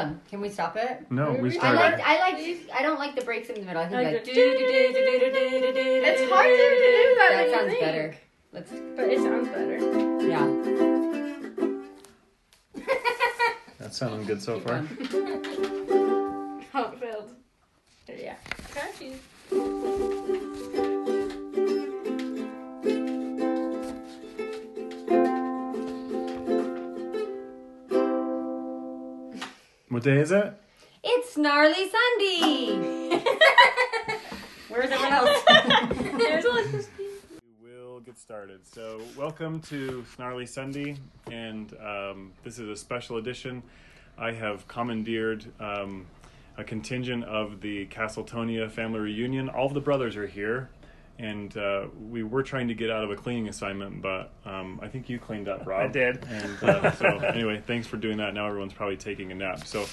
on. Can we stop it? No, we I started. like. I like. I don't like the breaks in the middle. I think Like like. do, do, do, do, do, do, do, do, do, It's do, hard to do, do do. that That when you sounds think. better. Let's. But it sounds better. Yeah. That's sounding good so Keep far. welcome to Snarly Sunday, and um, this is a special edition. I have commandeered um, a contingent of the Castletonia family reunion. All of the brothers are here, and uh, we were trying to get out of a cleaning assignment, but um, I think you cleaned up, Rob. I did. And uh, so, anyway, thanks for doing that. Now everyone's probably taking a nap. So,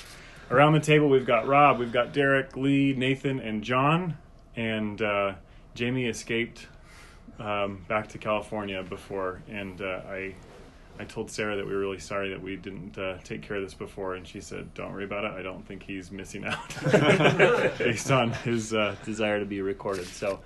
around the table, we've got Rob, we've got Derek, Lee, Nathan, and John. And uh, Jamie escaped um, back to California before, and uh, I I told Sarah that we were really sorry that we didn't uh, take care of this before, and she said, "Don't worry about it. I don't think he's missing out based on his uh, desire to be recorded." So,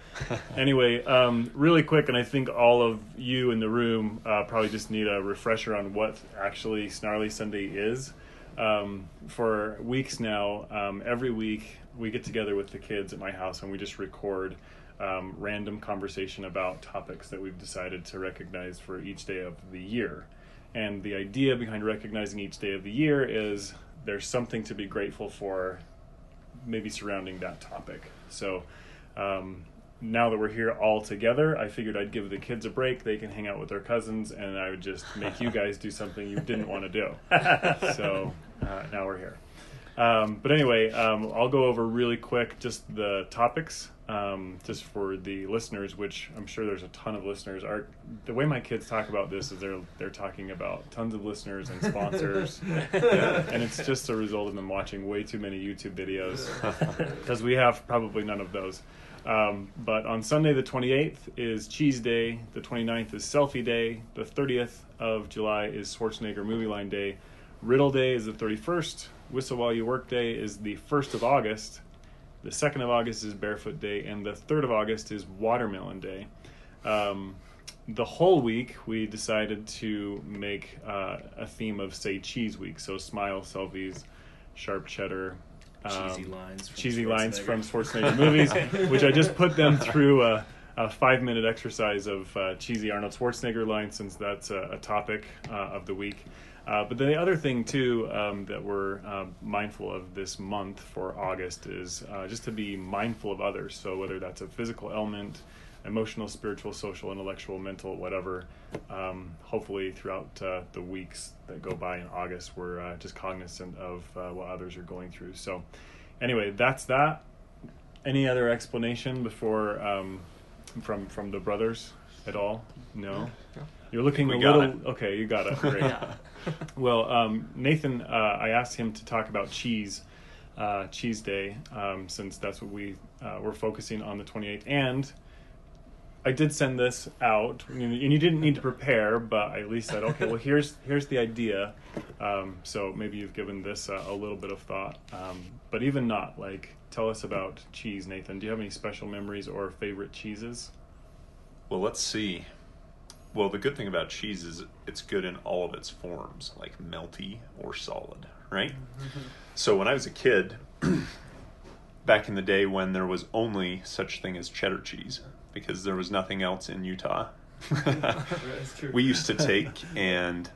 anyway, um, really quick, and I think all of you in the room uh, probably just need a refresher on what actually Snarly Sunday is. Um, for weeks now, um, every week we get together with the kids at my house and we just record um, random conversation about topics that we've decided to recognize for each day of the year. And the idea behind recognizing each day of the year is there's something to be grateful for, maybe surrounding that topic. So um, now that we're here all together, I figured I'd give the kids a break. They can hang out with their cousins, and I would just make you guys do something you didn't want to do. So uh, now we're here. Um, but anyway, um, I'll go over really quick just the topics, um, just for the listeners, which I'm sure there's a ton of listeners. Are the way my kids talk about this is they're they're talking about tons of listeners and sponsors, and it's just a result of them watching way too many YouTube videos because we have probably none of those. Um, but on Sunday the 28th is Cheese Day, the 29th is Selfie Day, the 30th of July is Schwarzenegger Movie Line Day, Riddle Day is the 31st, Whistle While You Work Day is the 1st of August, the 2nd of August is Barefoot Day, and the 3rd of August is Watermelon Day. Um, the whole week we decided to make uh, a theme of, say, Cheese Week, so smile, selfies, sharp cheddar. cheesy um, lines. From cheesy lines from Schwarzenegger movies, which I just put them through a, a five minute exercise of uh, cheesy Arnold Schwarzenegger lines since that's a, a topic uh, of the week. Uh, but then the other thing too um, that we're uh, mindful of this month for August is uh, just to be mindful of others. So whether that's a physical element, emotional, spiritual, social, intellectual, mental, whatever. Um, hopefully, throughout uh, the weeks that go by in August, we're uh, just cognizant of uh, what others are going through. So, anyway, that's that. Any other explanation before um, from from the brothers at all? No. You're looking We a little it. okay. You got it. Great. Well, um, Nathan, uh, I asked him to talk about cheese, uh, Cheese Day, um, since that's what we uh, were focusing on the 28th. And I did send this out, and you didn't need to prepare, but I at least said, okay, well, here's here's the idea. Um, so maybe you've given this a little bit of thought. Um, but even not, like, tell us about cheese, Nathan. Do you have any special memories or favorite cheeses? Well, let's see. Well, the good thing about cheese is it's good in all of its forms, like melty or solid, right? Mm-hmm. So when I was a kid, back in the day when there was only such thing as cheddar cheese, because there was nothing else in Utah, we used to take and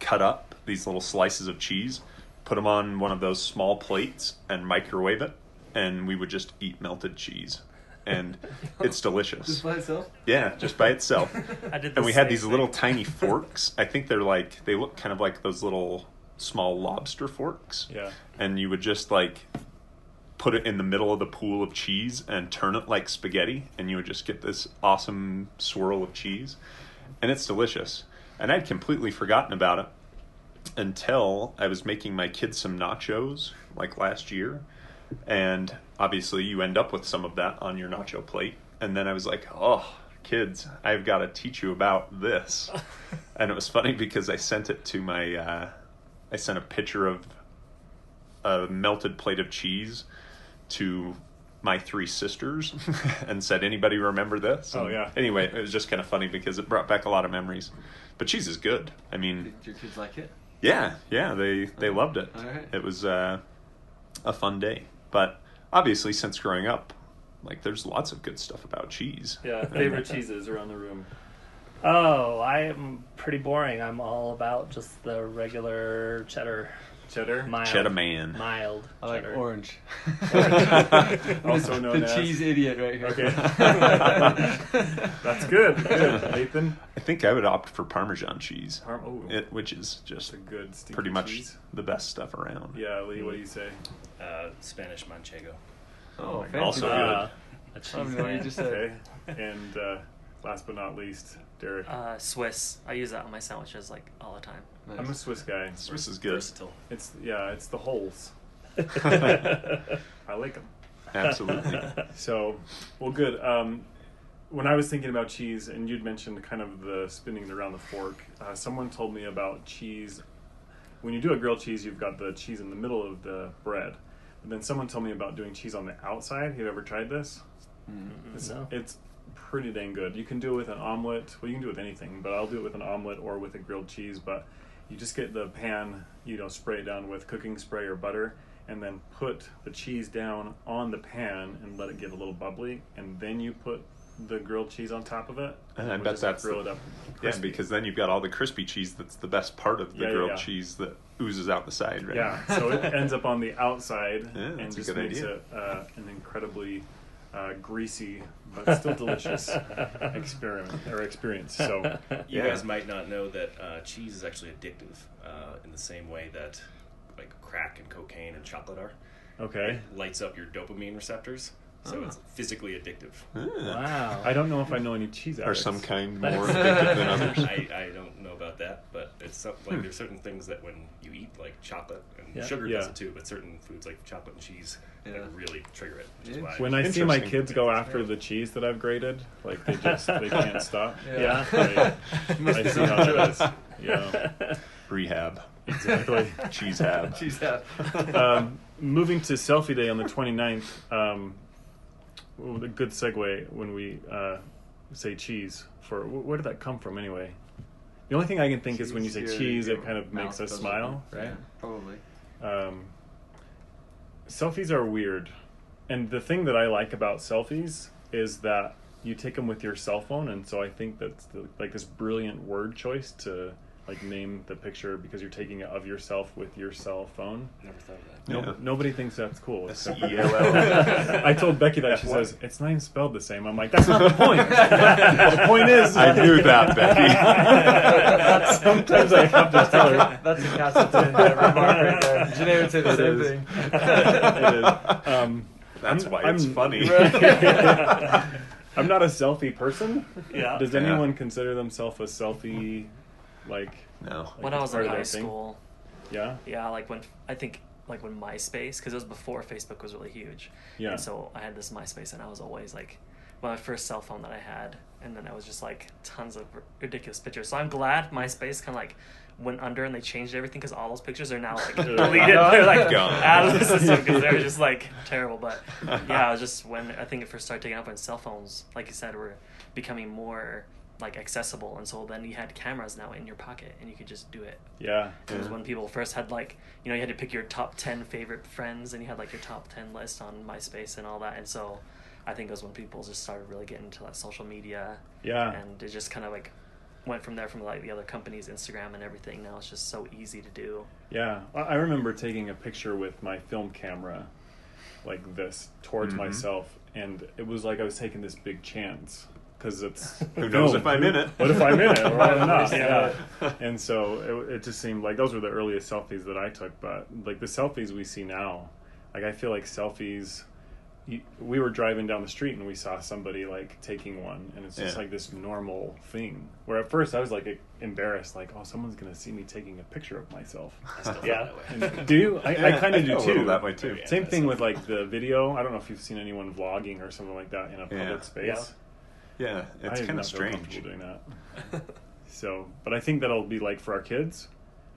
cut up these little slices of cheese, put them on one of those small plates, and microwave it, and we would just eat melted cheese. And it's delicious. Just by itself? Yeah, just by itself. I did and we had these thing. little tiny forks. I think they're like they look kind of like those little small lobster forks. Yeah. And you would just like put it in the middle of the pool of cheese and turn it like spaghetti and you would just get this awesome swirl of cheese. And it's delicious. And I'd completely forgotten about it until I was making my kids some nachos like last year. And obviously, you end up with some of that on your nacho plate. And then I was like, oh, kids, I've got to teach you about this. and it was funny because I sent it to my, uh, I sent a picture of a melted plate of cheese to my three sisters and said, "Anybody remember this?" Oh, yeah. Anyway, it was just kind of funny because it brought back a lot of memories. But cheese is good. I mean, Did your kids like it? yeah, yeah, they they loved it. All right. It was uh, a fun day. But obviously, since growing up, like there's lots of good stuff about cheese. Yeah, favorite cheeses around the room. Oh, I am pretty boring. I'm all about just the regular cheddar, Cheddar. mild, Cheddar man. mild I like cheddar. orange. Also known the as- cheese idiot right here. Okay. That's good. Good. Nathan. I think I would opt for Parmesan cheese, Parm- oh, it, which is just a good pretty much cheese. the best stuff around. Yeah, Lee. What do you say? Uh, Spanish manchego. Oh, fancy. Also good. Uh, a I cheese don't know what you just said. Okay. And uh, last but not least, Derek. Uh, Swiss. I use that on my sandwiches like all the time. Nice. I'm a Swiss guy. Swiss is good. Versatile. It's yeah, it's the holes. I like them. Absolutely. So, well, good. Um, when I was thinking about cheese, and you'd mentioned kind of the spinning it around the fork, uh, someone told me about cheese. When you do a grilled cheese, you've got the cheese in the middle of the bread. But then someone told me about doing cheese on the outside. Have You ever tried this? It's, No. it's pretty dang good. You can do it with an omelet. Well, you can do it with anything, but I'll do it with an omelet or with a grilled cheese. But you just get the pan, you know, spray it down with cooking spray or butter, and then put the cheese down on the pan and let it get a little bubbly, and then you put the grilled cheese on top of it. And I bet just that's grill the- it up. Yeah, because then you've got all the crispy cheese that's the best part of the Yeah, yeah, grilled yeah. cheese that oozes out the side, right? Yeah, so it ends up on the outside Yeah, and just makes idea. it uh, an incredibly uh, greasy but still delicious experiment or experience. So You Yeah. guys might not know that uh, cheese is actually addictive uh, in the same way that like crack and cocaine and chocolate are. okay, It lights up your dopamine receptors, so it's physically addictive. Ah. Wow. I don't know if I know any cheese Are addicts. some kind more addictive than others? I, I don't know about that, but it's some, like there's certain things that when you eat like chocolate and Yeah. sugar Yeah. does it too, but certain foods like chocolate and cheese Yeah. that really trigger it. Which is why When I see my kids go after the cheese that I've grated, like they just they can't stop. Yeah. Right. I see how that is. Yeah, Rehab. exactly. Cheese hab. Cheese hat. um, moving to selfie day on the 29th, um, well, a good segue when we uh, say cheese. For where did that come from anyway? The only thing I can think is when you say Cheese, cheese, it kind of makes us smile, right? Yeah, probably. Um, selfies are weird, and the thing that I like about selfies is that you take them with your cell phone, and so I think that's the, like this brilliant word choice to like name the picture because you're taking it of yourself with your cell phone. never thought of that. No, Yeah. nobody thinks that's cool. except for- S-E-L-L. I told Becky that she What? says it's not even spelled the same. I'm like, that's not the point. the point is, I knew that, Becky. Sometimes I have to tell her. That's a Castleton remark right there. Janae would say the It same is. thing. it is. Um, That's I'm- why I'm- it's funny. I'm not a selfie person. Yeah. Does Yeah. anyone consider themselves a selfie? Like, No. like when I was in high their thing? school, Yeah. yeah, like when I think like when MySpace, because it was before Facebook was really huge. Yeah. And so I had this MySpace, and I was always like, my first cell phone that I had, and then I was just like tons of ridiculous pictures. So I'm glad MySpace kind of like went under and they changed everything because all those pictures are now like deleted. They're like gone. out of the system because they're just like terrible. But yeah, it was just when I think it first started taking up when cell phones, like you said, were becoming more like accessible, and so then you had cameras now in your pocket and you could just do it. Yeah. It was when people first had like, you know, you had to pick your top 10 favorite friends and you had like your top 10 list on MySpace and all that. And so I think it was when people just started really getting into that social media. Yeah. And it just kind of like went from there from like the other companies, Instagram and everything. Now it's just so easy to do. Yeah, I I remember taking a picture with my film camera, like this, towards Mhm. myself, and it was like I was taking this big chance because it's Who knows film. if I'm in it? What if I'm in it or not? Yeah. Yeah. And so it, it just seemed like those were the earliest selfies that I took, but like the selfies we see now, like I feel like selfies. you- We were driving down the street and we saw somebody like taking one, and it's just Yeah. like this normal thing. Where at first I was like embarrassed, like, oh, someone's gonna see me taking a picture of myself. I still feel Yeah. that way. And do you? I, I kind of do feel a little too. that way, too. Same that's thing so with like the video. I don't know if you've seen anyone vlogging or something like that in a public Yeah. space. Yeah, it's kind of strange. doing that. So, but I think that'll be like for our kids.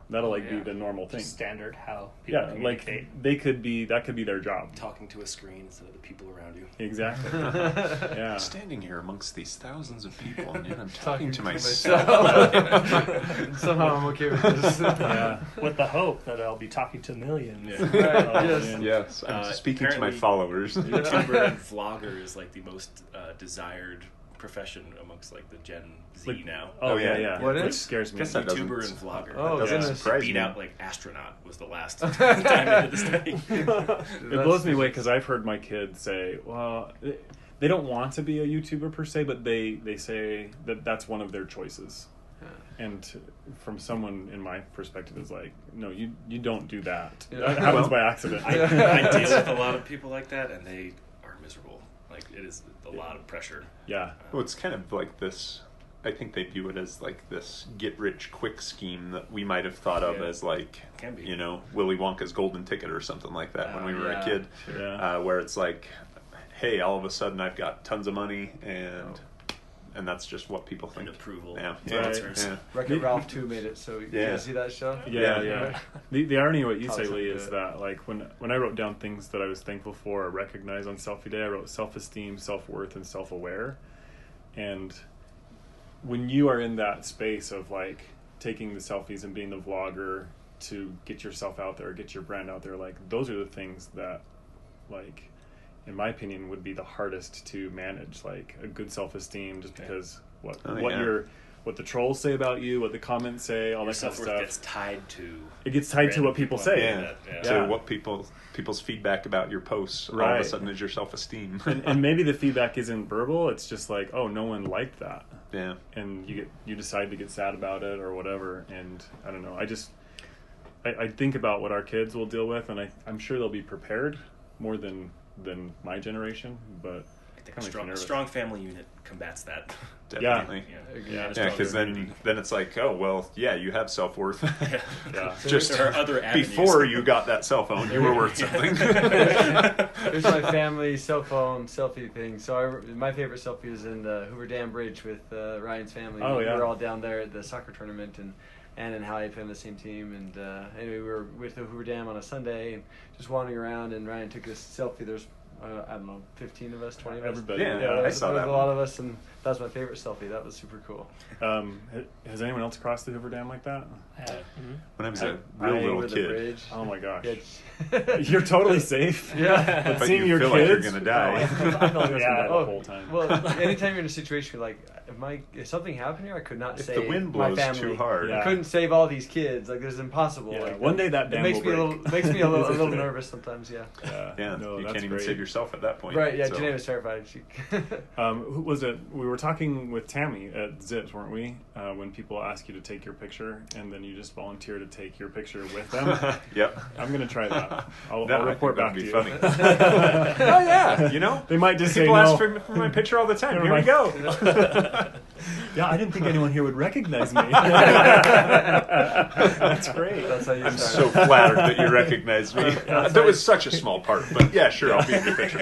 That'll like Yeah. be the normal thing. Just standard how people Yeah, like they could be that could be their job. Talking to a screen instead of the people around you. Exactly. yeah. Standing here amongst these thousands of people, and yet I'm Talking talking, to to myself. myself. Somehow I'm okay with this. Yeah. With the hope that I'll be talking to millions. Yeah. Right, yes. yes, I'm Uh, speaking to my followers. YouTuber and vlogger is like the most uh, desired profession amongst like the Gen Z Like- now. Oh, yeah, yeah. yeah. What Which is? scares me. Guess that YouTuber and vlogger. Oh, doesn't goodness. surprise beat me. out like astronaut was the last time I did the study. it blows me away because I've heard my kids say, "Well, they- they don't want to be a YouTuber per se, but they they say that that's one of their choices." And from someone in my perspective is like, no, you you don't do that. Yeah. That happens Well, by accident. I, I deal with a lot of people like that, and they are miserable. Like it is a lot of pressure. yeah, Well, it's kind of like this. I think they view it as like this get rich quick scheme that we might have thought of Yeah. as like, Can be. you know, Willy Wonka's golden ticket or something like that when Oh, we were yeah. a kid, Yeah. uh, where it's like, hey, all of a sudden I've got tons of money and and that's just what people And think. approval. Yeah, Right. sponsors. yeah. Wreck-It Ralph 2 made it, so you Yeah. guys see that show? yeah, Yeah. yeah. The the irony of what you say, How's that Lee, is good? that like when when I wrote down things that I was thankful for or recognized on Selfie Day, I wrote self esteem, self worth, and self aware. And when you are in that space of like taking the selfies and being the vlogger to get yourself out there, get your brand out there, like those are the things that like in my opinion would be the hardest to manage like a good self-esteem just Okay. because what Oh, what yeah. your what the trolls say about you what the comments say all Your that kind of stuff gets tied to it gets tied to what people on say the Yeah. Yeah. Yeah. To what people people's feedback about your posts all of a sudden is your self esteem. and, and maybe the feedback isn't verbal it's just like oh no one liked that yeah. and you get you decide to get sad about it or whatever and i don't know i just i, I think about what our kids will deal with and I, i'm sure they'll be prepared more than than my generation but I think a strong, strong family unit combats that. Definitely. Yeah. yeah, Yeah, because then really- then it's like, oh well, yeah, you have self worth. Yeah. yeah Just There are other avenues. before you got that cell phone, you were worth something. Here's my family cell phone selfie thing. So I, my favorite selfie is in the Hoover Dam Bridge with uh, Ryan's family. Oh, yeah. We were all down there at the soccer tournament, and Ann and Hallie played on the same team. And uh, anyway, we were with the Hoover Dam on a Sunday and just wandering around. And Ryan took this selfie. There's uh, I don't know, 15 of us, 20 of us. Everybody. Yeah, Yeah, I there saw that a lot one. of us, and that was my favorite selfie. That was super cool. Um, has anyone else crossed the Hoover Dam like that? Yeah. Mhm. when I was I- a real little kid. Oh my gosh. Yeah. You're totally safe. Yeah. But But seeing you your feel kids, like you're gonna die. I felt like I was gonna Yeah. die the Oh, whole time. Well, anytime you're in a situation where, like, if my if something happened here, I could not If save the wind my family. too hard, Yeah. I couldn't save all these kids. Like, it's impossible. Yeah, Like, one day that it dam makes will me a break. little makes me a little, a little nervous sometimes. Yeah. yeah, yeah, no, you can't even great. save yourself at that point. Right. Yeah. so- Janae was terrified. She. Um, was it? We were talking with Tammy at Zips, weren't we? Uh, when people ask you to take your picture, and then you just volunteer to take your picture with them. yep. I'm gonna try that. I'll, That, I'll I report think back to that'd you. be funny. oh yeah, you know. They might just People say ask no. for, for my picture all the time. Never Here we go. yeah, I didn't think anyone here would recognize me. That's great. That's how you I'm start. so flattered that you recognize me. that was such a small part, but yeah, sure, I'll be in your picture.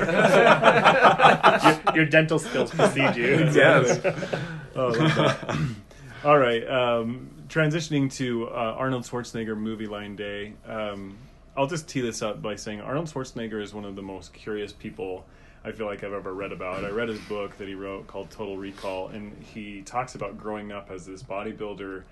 your, your dental skills precede you. Yes. Oh, I love that. All right. Um, transitioning to uh, Arnold Schwarzenegger movie line day. Um, I'll just tee this up by saying Arnold Schwarzenegger is one of the most curious people I feel like I've ever read about. I read his book that he wrote called Total Recall, and he talks about growing up as this bodybuilder.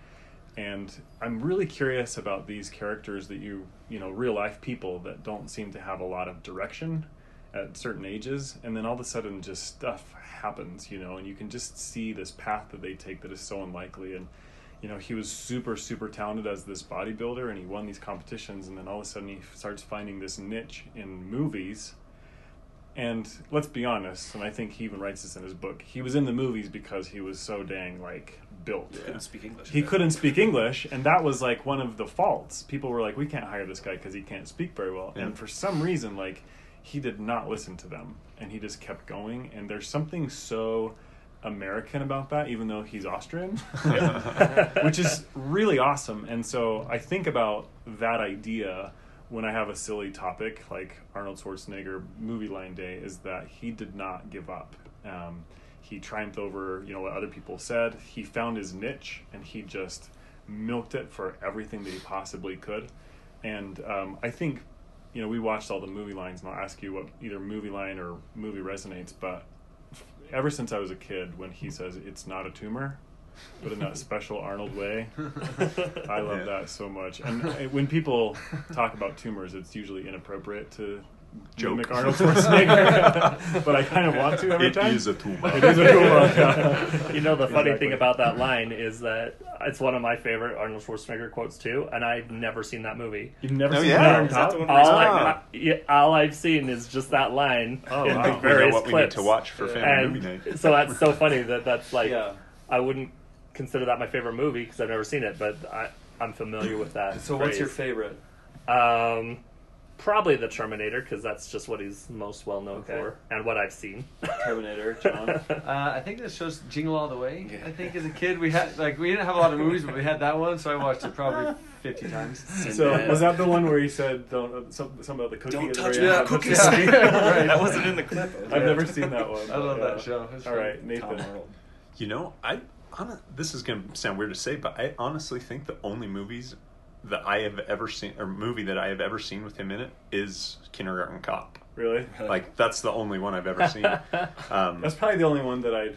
And I'm really curious about these characters that you, you know, real life people that don't seem to have a lot of direction at certain ages, and then all of a sudden just stuff happens, you know, and you can just see this path that they take that is so unlikely. And you know, he was super, super talented as this bodybuilder, and he won these competitions, and then all of a sudden he starts finding this niche in movies. And let's be honest, and I think he even writes this in his book. He was in the movies because he was so dang like built. Couldn't speak English. He couldn't speak English, and that was like one of the faults. People were like, "We can't hire this guy because he can't speak very well." Yeah. And for some reason, like he did not listen to them, and he just kept going. And there's something so American about that, even though he's Austrian, which is really awesome. And so I think about that idea when I have a silly topic like Arnold Schwarzenegger movie line day is that he did not give up. Um, he triumphed over you know what other people said. He found his niche and he just milked it for everything that he possibly could. And um, I think, you know, we watched all the movie lines, and I'll ask you what either movie line or movie resonates. But ever since I was a kid, when he says it's not a tumor, but in that special Arnold way, I love Yeah. that so much. And uh, when people talk about tumors, it's usually inappropriate to Joke. mimic Arnold Schwarzenegger, but I kind of want to every It time. is a tumor. It is a tumor. yeah. You know, the funny Exactly. thing about that line is that it's one of my favorite Arnold Schwarzenegger quotes too, and I've never seen that movie. You've never Oh, seen yeah. Iron that Top? the one All, Ah. I, yeah, all I've seen is just that line Oh, in wow. the We know we know various what we clips. need to watch for family and movie night. so that's so funny that that's like Yeah. I wouldn't consider that my favorite movie because I've never seen it, but I, I'm familiar with that. So what's your favorite? Um, probably the Terminator because that's just what he's most well known Okay. for and what I've seen. Terminator, John. Uh, I think this shows Jingle All the Way. I think as a kid we had like we didn't have a lot of movies, but we had that one, so I watched it probably fifty times. So Sinbad. was that the one where he said don't uh, some, some about the cookie? Don't at the touch very my end? cookies. Yeah. Right. that wasn't in the clip. I've never seen that one. I love but, that show. It's All fun. right, Nathan. You know, I hon- this is going to sound weird to say, but I honestly think the only movies that I have ever seen, or movie that I have ever seen with him in it, is Kindergarten Cop. Really? Like that's the only one I've ever seen, um, That's probably the only one that I'd.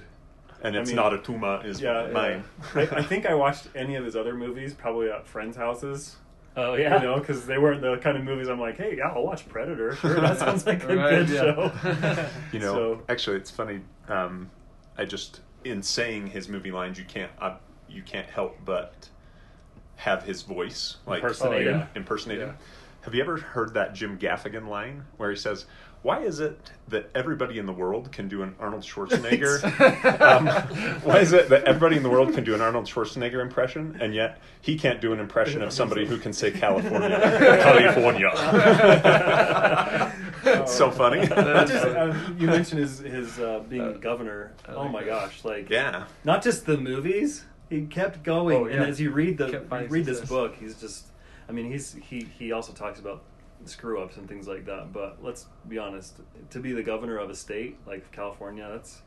and I it's mean- not a tuma is Yeah, mine. yeah. I, I think I watched any of his other movies probably at friends' houses. oh yeah, You know, because they weren't the kind of movies I'm like, hey, yeah, I'll watch Predator. Sure, that sounds like a Right, good yeah. show. You know, So- actually, it's funny. Um, I just in saying his movie lines, you can't uh, you can't help but have his voice like Impersonate him. impersonate him. Have you ever heard that Jim Gaffigan line where he says, "Why is it that everybody in the world can do an Arnold Schwarzenegger? um, why is it that everybody in the world can do an Arnold Schwarzenegger impression, and yet he can't do an impression of somebody who can say California, California?" it's so funny. Just, uh, you mentioned his his uh, being governor. Oh my gosh! Like yeah. not just the movies. He kept going, Oh, and as you read the finding read this book, he's just. I mean, he's he he also talks about screw ups and things like that. But let's be honest, to be the governor of a state like California, that's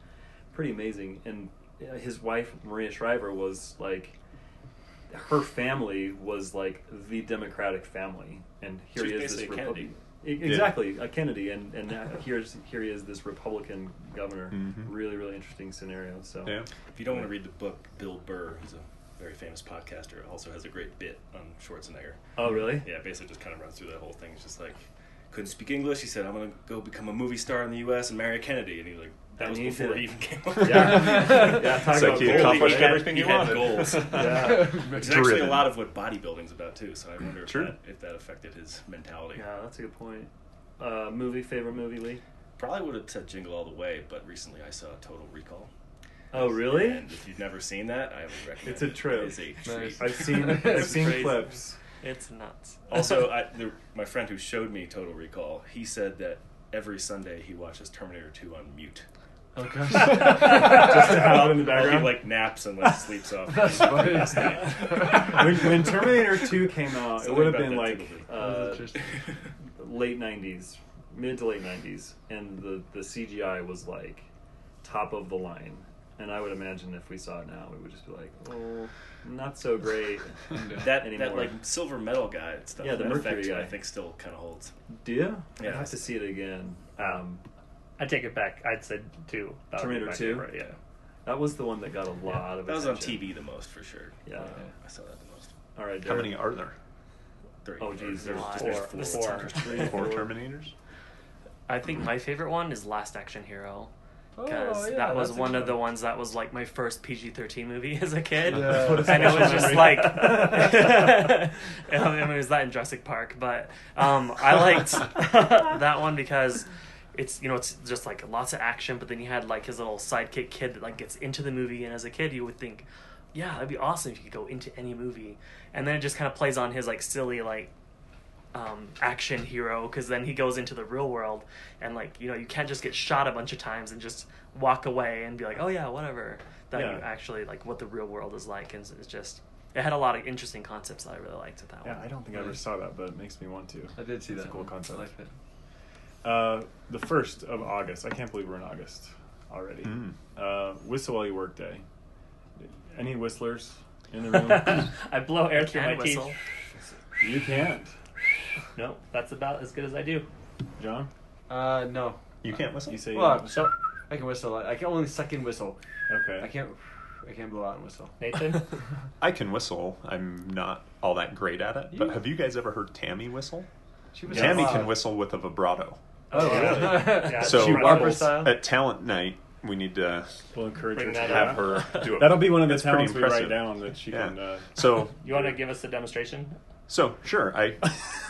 pretty amazing. And his wife Maria Shriver was like. Her family was like the Democratic family, and here She he is, this. Republican. Exactly, a Kennedy, and and here's here he is, this Republican governor. Mhm. Really, really interesting scenario. So Yeah. If you don't want to read the book, Bill Burr, who's a very famous podcaster, also has a great bit on Schwarzenegger. Oh, really? Yeah, basically just kind of runs through that whole thing. It's just like couldn't speak English. He said, "I'm gonna go become a movie star in the U.S. and marry a Kennedy." And he like, "That And was he before did he even came up." Yeah. Yeah, talk It's about like he goals, accomplished right? everything he you had wanted. goals. Yeah. Which is actually a lot of what bodybuilding's about too. So I wonder if, that, if that affected his mentality. Yeah, that's a good point. Uh, movie favorite movie, Lee? Probably would have said Jingle All the Way, but recently I saw Total Recall. Oh, really? And if you've never seen that, I would recommend. It's a it. trip. It is a treat. Nice. I've seen I've seen crazy. clips. It's nuts. Also, I, the, my friend who showed me Total Recall, he said that every Sunday he watches Terminator 2 on mute. Oh gosh. Just to have it in the While he background. like naps and like sleeps off. That's funny. when, when Terminator 2 came out, it would have been like uh, late 90s, mid to late 90s, and the, the CGI was like top of the line. And I would imagine if we saw it now, we would just be like, oh, not so great. that that Anymore. like silver metal guy stuff. Yeah, the Mercury effect, guy. I think still kind of holds. Do you? Yeah. I have to see it again. Um, I take it back. I'd say two. That Terminator 2? favorite, Yeah. that was the one that got a lot of That was on. TV the most for sure. Yeah. I saw that the most. All right, How many are there? Three. Oh, geez, There's, there's there's four. four. There's four. There's three. Four Terminators. I think my favorite one is Last Action Hero. Because Oh, yeah, that was one good of the ones that was like my first PG 13 movie as a kid. Yeah. And it was just like. I mean, it was that in Jurassic Park. But um, I liked that one because it's, you know, it's just like lots of action, but then you had like his little sidekick kid that like gets into the movie. And as a kid, you would think, yeah, that'd be awesome if you could go into any movie. And then it just kind of plays on his like silly, like, um, action hero because then he goes into the real world and like you know you can't just get shot a bunch of times and just walk away and be like oh yeah whatever that Yeah. you actually like what the real world is like and it's just it had a lot of interesting concepts that I really liked with that Yeah, one. I don't think I ever saw that, but it makes me want to. I did see It's that. a cool one. concept. I liked it. Uh, the first of August. I can't believe we're in August already. Mm. Uh, Whistle While You Work Day. Any whistlers? in the room? I blow air through my whistle. teeth. you can't. No, that's about as good as I do. John, Uh, no. You can't whistle. you say you Well, don't- So, I can whistle. I can only suck in whistle. okay. I can't. I can't blow out and whistle. Nathan? I can whistle. I'm not all that great at it. But have you guys ever heard Tammy whistle? She was Tammy can whistle with a vibrato. Oh, Yeah. really? Yeah, So she Barbara style. At talent night, we need to We'll encourage her to that have her do it. That'll be one of the talents we write down that she Yeah. can. Uh, So You want to give us a demonstration? so sure, I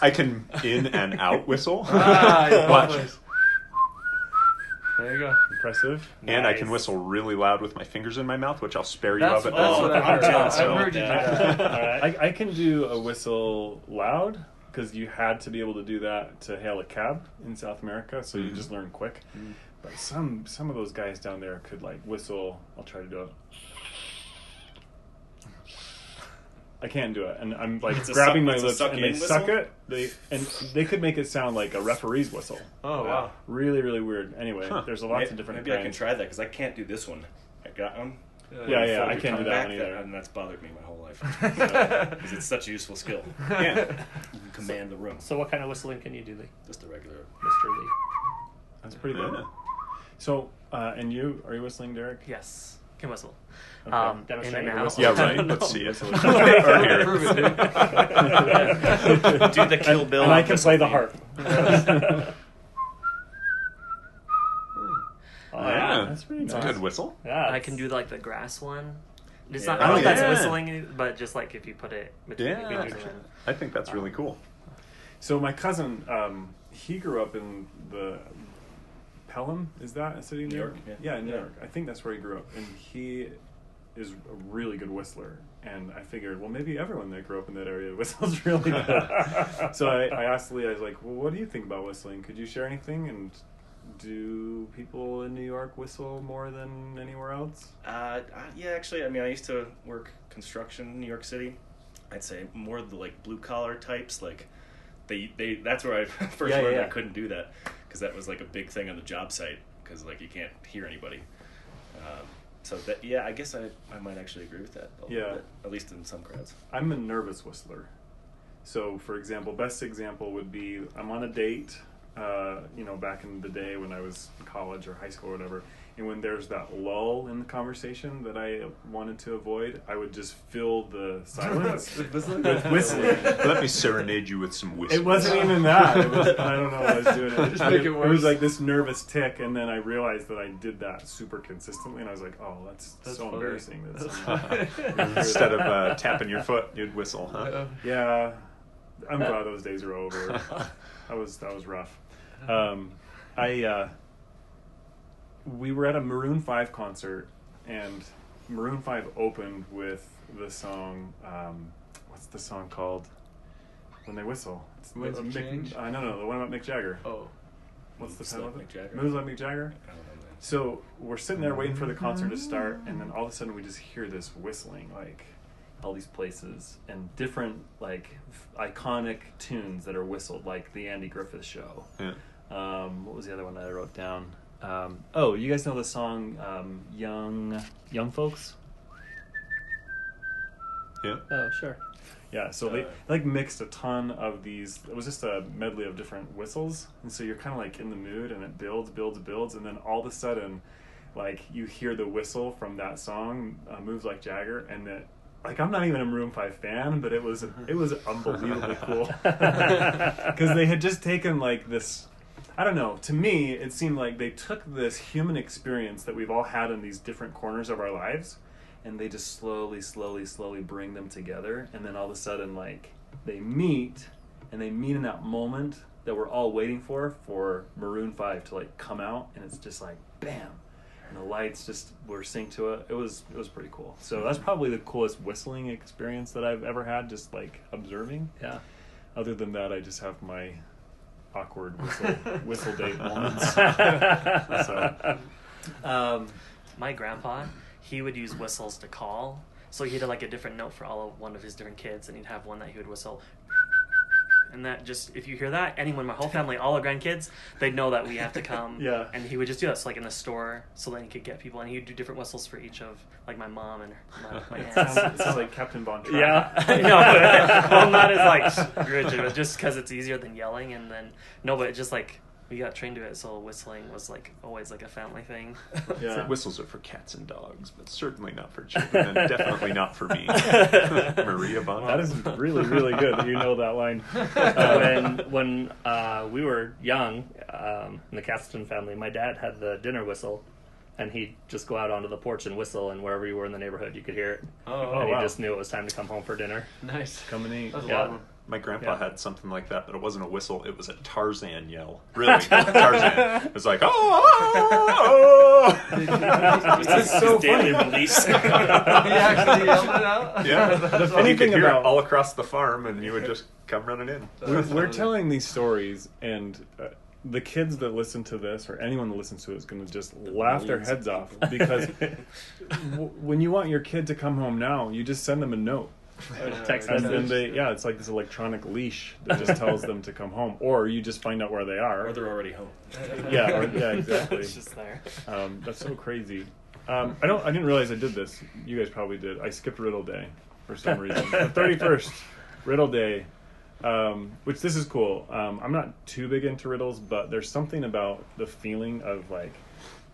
I can in and out whistle. Ah, yeah, Watch. There you go. impressive. And I can whistle really loud with my fingers in my mouth, which I'll spare you That's, of at that's home. what I've heard. jealous I've heard you do that. that. All right. I, I can do a whistle loud because you had to be able to do that to hail a cab in South America, so you Mhm. just learn quick. But some some of those guys down there could like whistle. I'll try to do it. I can't do it, and I'm like It's a grabbing suck- my lips, and they in suck it. They and they could make it sound like a referee's whistle. Oh wow. Really, really weird. Anyway, Huh. there's a lots Maybe, of different maybe I can try that because I can't do this one. I got one. Yeah, yeah, I can't do that one either. and that's bothered me my whole life because it's such a useful skill. Yeah. You can command the room. So, what kind of whistling can you do, Lee? Just the regular. Mr. Lee? That's pretty good. Yeah. So, uh, and you are you whistling, Derek? Yes, can whistle. Okay. Um, in Demonstrate and your out. whistle. Yeah, right. Let's see it. Or here. Prove it. Do the Kill Bill and I can whistle play the thing. harp. Oh, Yeah. That's pretty It's a good whistle. Yeah, I can do like the grass one. It's Yeah. not, I don't know Oh, if that's whistling, but just like if you put it between Yeah. your fingers. And, I think that's really cool. So my cousin, um, he grew up in the Pelham. Is that a city in New New York? York, Yeah, yeah. in New Yeah. York. I think that's where he grew up, and he is a really good whistler. And I figured, well, maybe everyone that grew up in that area whistles really good. so I, I asked Lee, I was like, well, what do you think about whistling? Could you share anything? And do people in New York whistle more than anywhere else? Uh, yeah, actually, I mean, I used to work construction in New York City. I'd say more the like blue collar types. Like they, they that's where I first Yeah, learned yeah. I couldn't do that because that was like a big thing on the job site because like you can't hear anybody. Um, so that yeah, I guess I, I might actually agree with that. A Yeah. bit, at least in some crowds. I'm a nervous whistler. So, for example, best example would be I'm on a date, uh, you know, back in the day when I was in college or high school or whatever, and when there's that lull in the conversation that I wanted to avoid, I would just fill the silence With whistling? Let me serenade you with some whistling. It wasn't even that. It was, I don't know what I was doing. It, Just make it it worse. was like this nervous tick, and then I realized that I did that super consistently, and I was like, "Oh, that's, That's so funny. embarrassing." That's, That's Instead of uh, tapping your foot, you'd whistle, huh? Uh, Yeah, I'm glad those days are over. that was that was rough. Um, I uh, we were at a Maroon Five concert, and Maroon Five opened with the song. Um, what's the song called? When they whistle. It's the- Winds of Mick-? Uh, no, no, the one about Mick Jagger. oh. What's the title of it? Mick Jagger. Moves like Mick Jagger. I don't know. So we're sitting there waiting for the concert to start, and then all of a sudden we just hear this whistling, like all these places and different like f- iconic tunes that are whistled, like the Andy Griffith Show. Yeah. Um, what was the other one that I wrote down? Um, oh, you guys know the song um, "Young Young Folks"? Yeah. Oh, sure. Yeah, so they Uh, like mixed a ton of these. It was just a medley of different whistles, and so you're kind of like in the mood, and it builds, builds, builds, and then all of a sudden, like you hear the whistle from that song, uh, "Moves Like Jagger," and that. Like I'm not even a Maroon Five fan, but it was it was unbelievably cool because they had just taken like this. I don't know. To me, it seemed like they took this human experience that we've all had in these different corners of our lives, and they just slowly, slowly, slowly bring them together, and then all of a sudden, like they meet, and they meet in that moment that we're all waiting for for Maroon Five to like come out, and it's just like bam, and the lights just were synced to it. It was it was pretty cool. So that's probably the coolest whistling experience that I've ever had, just like observing. Yeah. Other than that, I just have my awkward whistle whistle date moments. So, Um, my grandpa, he would use whistles to call. So he had like a different note for all of one of his different kids, and he'd have one that he would whistle. And that just if you hear that, anyone, my whole family, all our grandkids, they'd know that we have to come. Yeah. And he would just do that, so like in the store, so then he could get people, and he'd do different whistles for each of like my mom and my, my It aunts. sounds, it sounds like Captain Von Trapp. Yeah, no, well, not as like rigid, but just because it's easier than yelling, and then no, but just like we got trained to it, so whistling was like always like a family thing. Yeah. Whistles are for cats and dogs, but certainly not for children, and definitely not for me. Maria Von. That is really, really good. that You know that line. when when uh, we were young um, in the Castleton family, my dad had the dinner whistle, and he'd just go out onto the porch and whistle, and wherever you were in the neighborhood, you could hear it. Oh, and wow. you just knew it was time to come home for dinner. nice. Come and eat. That's a Yeah. lot of them. My grandpa Yeah. had something like that, but it wasn't a whistle. It was a Tarzan yell. Really, Tarzan. It was like, oh. It's his, so his daily funny. release. he actually yelled it out. Yeah. That's And you could hear about- it all across the farm, and you would just come running in. We're, we're telling these stories, and uh, the kids that listen to this, or anyone that listens to it, is going to just laugh their heads off because w- when you want your kid to come home now, you just send them a note. Text And then they, yeah, it's like this electronic leash that just tells them to come home, or you just find out where they are. or they're already home. Yeah, or, yeah, exactly. it's just there. Um, that's so crazy. Um, I don't. I didn't realize I did this. You guys probably did. I skipped Riddle Day for some reason. The thirty first, Riddle Day, um, which this is cool. Um, I'm not too big into riddles, but there's something about the feeling of like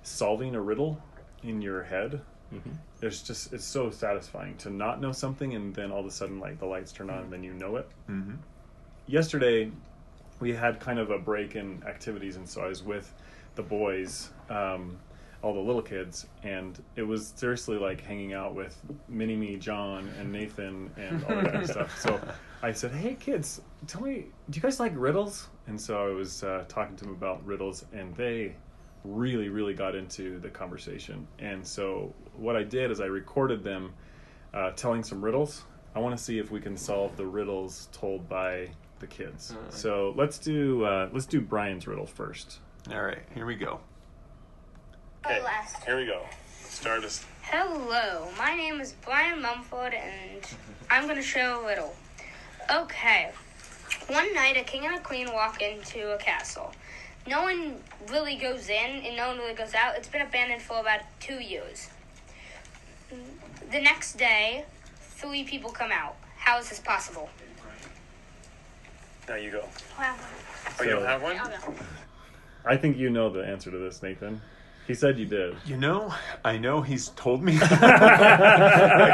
solving a riddle in your head. There's just it's so satisfying to not know something and then all of a sudden like the lights turn on and then you know it. Mm-hmm. yesterday we had kind of a break in activities and so i was with the boys um, all the little kids and it was seriously like hanging out with mini me john and nathan and all that kind of stuff. So i said hey kids tell me do you guys like riddles? And so i was uh, talking to them about riddles and they really really got into the conversation. And so what i did is i recorded them uh, telling some riddles i want to see if we can solve the riddles told by the kids Alright. so let's do uh, let's do brian's riddle first All right, here we go. Last. here we go start us Hello, my name is Brian Mumford, and I'm going to show a riddle. Okay. One night, a king and a queen walk into a castle. No one really goes in, and no one really goes out. It's been abandoned for about two years. The next day, three people come out. How is this possible? now you go Wow. oh, you don't have one oh, i think you know the answer to this nathan he said you did You know, I know he's told me. I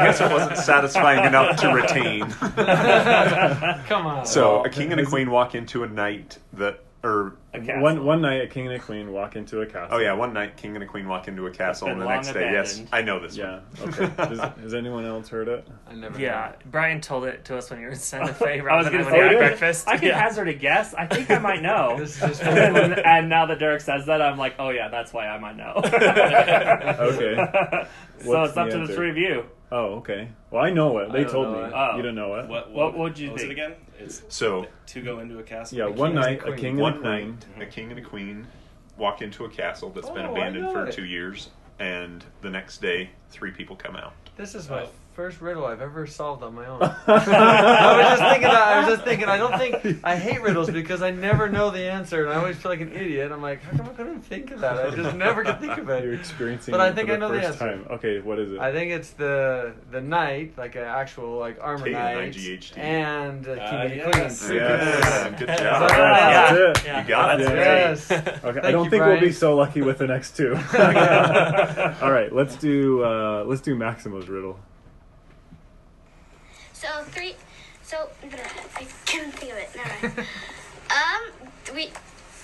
guess it wasn't satisfying enough to retain. Come on. So a king and a queen walk into a night that, or one one night a king and a queen walk into a castle oh yeah, one night king and a queen walk into a castle, and the long next day, yes, abandoned. I know this yeah one. okay has, has anyone else heard it I never. Yeah, Brian told it to us when you were in Santa Fe. I was going to say, oh, breakfast. I can yeah. hazard a guess. I think I might know. This is just- and, and now that Derek says that, I'm like, oh yeah, that's why I might know. Okay. so What's it's up the to the three of you. oh okay well i know it they told know me it. Oh. you don't know it What, What would you was think? it again? It's So to go into a castle. yeah one king and a night a king and a one queen night, a king and a queen walk into a castle that's been Oh, I abandoned know for it. two years, and the next day, three people come out. This is my Oh. First riddle I've ever solved on my own. I was just thinking that. I was just thinking. I don't think I hate riddles because I never know the answer, and I always feel like an idiot. I'm like, how come I couldn't think of that? I just never could think of it. You're it. experiencing But I it think for I know the first answer. time. Okay, what is it? I think it's the the knight, like an actual like armor knight, K-N-I-G-H-T. and uh, king Ah, and yes. queen. Good job. that that's it. Yeah. You got it. Yes. Okay, I don't you, think we'll be so lucky with the next two. All right, let's do uh, let's do Maximo's riddle. So three. So I can't think of it. Never mind. um, we,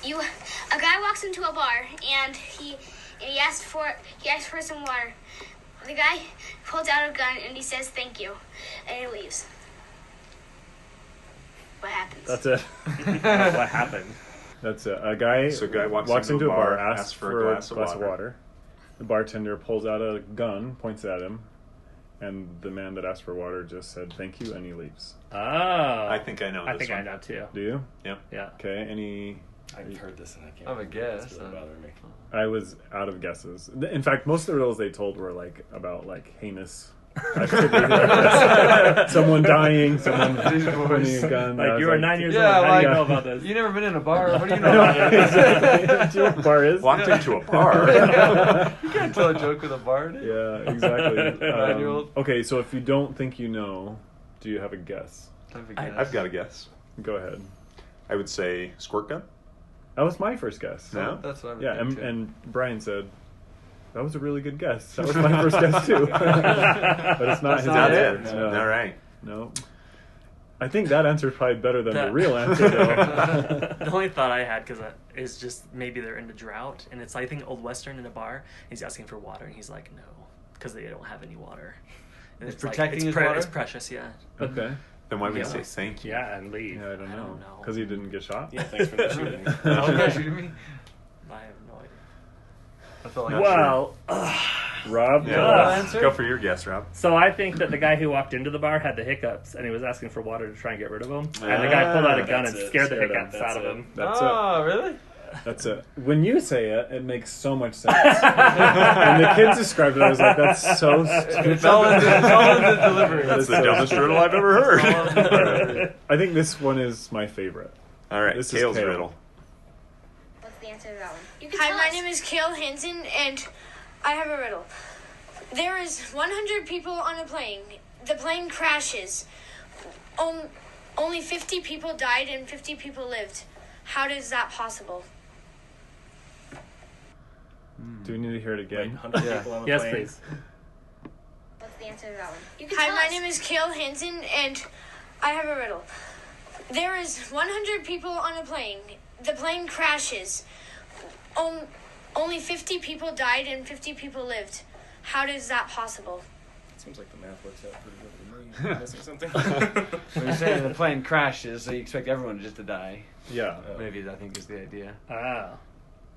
you, a guy walks into a bar and he and he asked for he asked for some water. The guy pulls out a gun and he says thank you, and he leaves. What happens? That's it. what happened? That's it. A guy, So a guy walks into, a bar, asks, asks for a glass of water. water. The bartender pulls out a gun, points it at him, and the man that asked for water just said thank you, and he leaves. Oh. I think I know I this think I know too. Do you? Yep. Yeah. Okay. Any? I've heard this and I can't. I have a guess, It's really uh, bothering me. I was out of guesses. In fact, most of the riddles they told were like about like heinous I could someone dying, someone These pointing a gun. Like was you were nine years Yeah, old. How like do you know about this? You never been in a bar. What do you know know, about it? exactly. Do you know what a bar is? Walked into a bar. you can't tell a joke with a bar. dude. Yeah, exactly. Um, Nine-year-old. okay, so if you don't think you know, do you have a guess? Have a I- guess. I've got a guess. Go ahead. I would say squirt gun. That was my first guess. No? That's what I would Yeah, and, and Brian said that was a really good guess. That was my first guess too. but it's not That's his not answer. it. No. All right. No. I think that answer is probably better than the That- real answer, though. the only thought I had because is just maybe they're in a drought, and it's I think old western in a bar. He's asking for water, and he's like, no, because they don't have any water. And He's it's like- protecting it's his pre- water? It's precious, yeah. okay. Then why would Yeah. you say thank you? yeah, and leave. Yeah, I don't know. Because he didn't get shot? Yeah, thanks for not shooting me. Oh, you're not shooting me? I have no idea. I felt like Not Well, Rob? Yeah, tell Uh, us. answer? Go for your guess, Rob. so I think that the guy who walked into the bar had the hiccups, and he was asking for water to try and get rid of them. And the guy pulled out a Ah, gun that's and it. scared the Scared him. hiccups That's out of it. him. That's oh, really? it. That's it. When you say it, it makes so much sense. and the kids described it, I was like, that's so stupid. It's all in the, it's all delivery. That's the so dumbest stupid. riddle I've ever heard. I think this one is my favorite. All right, This is Kale's Kale. riddle. What's the answer that one? You can Hi, tell my us. name is Kale Hansen, and I have a riddle. There is 100 people on a plane. The plane crashes. On, only 50 people died and 50 people lived. How is that possible? Do we need to hear it again? 100 Yeah. people on Yes, plane. please. What's the answer to that one? You can Hi, tell my us. name is Kale Hansen, and I have a riddle. There is 100 people on a plane. The plane crashes. On, only 50 people died and 50 people lived. How is that possible? Seems like the math works out pretty good for me. Am I missing something? When you're saying the plane crashes, so you expect everyone just to die. Yeah. Oh. Maybe I think is the idea. Ah.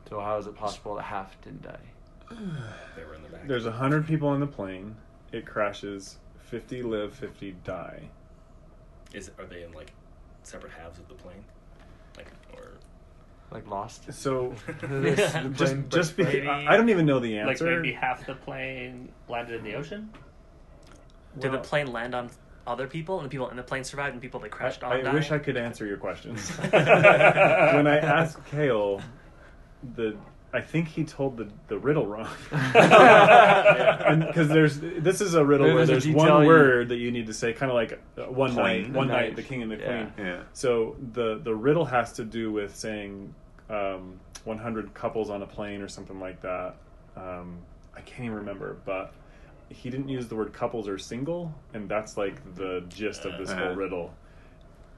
So how is it possible that half didn't die? they were in the back. There's 100 people on the plane. It crashes. 50 live, 50 die. Is are they in like separate halves of the plane? Like lost? So This- the just plane just breaks because Maybe- I I don't even know the answer. Like maybe half the plane landed in the ocean? Did the plane land on other people, and the people in the plane survived, and people they crashed on I, I died? wish I could answer your questions. when I asked Kale, the I think he told the, the riddle wrong. Because there's this is a riddle There- where there's there's one you- word that you need to say, kind of like uh, one Plain. night, one night, Night. the king and the Yeah. queen. Yeah. So the the riddle has to do with saying um, 100 couples on a plane or something like that. Um, I can't even remember, but he didn't use the word couples or single, and that's like the gist of this Uh. whole riddle.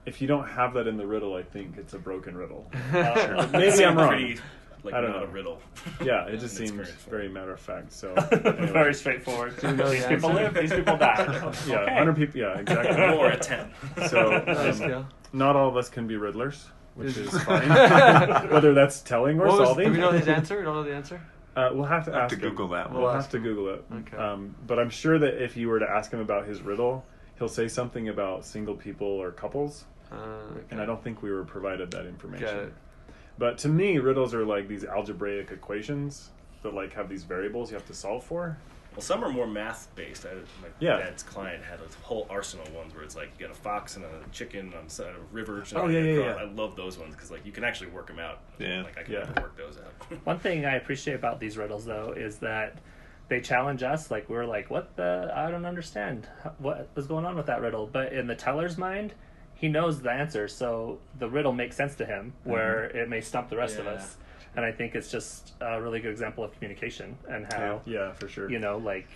If you don't have that in the riddle, I think it's a broken riddle. Uh, Maybe I'm wrong. Pretty, like I don't not know. a riddle. Yeah, it just In its seems very matter of fact. So Very anyway. straightforward. you know these people answer? live, these people die. yeah, Okay. 100 people. Yeah, exactly. or a ten. So Nice, um, Kale. not all of us can be riddlers, which Is- is fine. Whether that's telling or What was, solving. do we know his answer? We don't know the answer? Uh, we'll have to I'll have ask to him. Google that We'll We'll have to. Google it. Okay. Um, but I'm sure that if you were to ask him about his riddle, he'll say something about single people or couples, Uh, okay. and I don't think we were provided that information. Got it. But to me, riddles are like these algebraic equations that like have these variables you have to solve for. Well, some are more math based. I, my Yeah. dad's client had a whole arsenal of ones where it's like you got a fox and a chicken on the side of a river. Oh, yeah, yeah, yeah. I love those ones because like you can actually work them out. Yeah. like I can Yeah. work those out. One thing I appreciate about these riddles, though, is that they challenge us. Like we're like, "What the? I don't understand. What is going on with that riddle?" But in the teller's mind, he knows the answer, so the riddle makes sense to him, where it may stump the rest of us. And I think it's just a really good example of communication and how Yeah, for sure. you know, like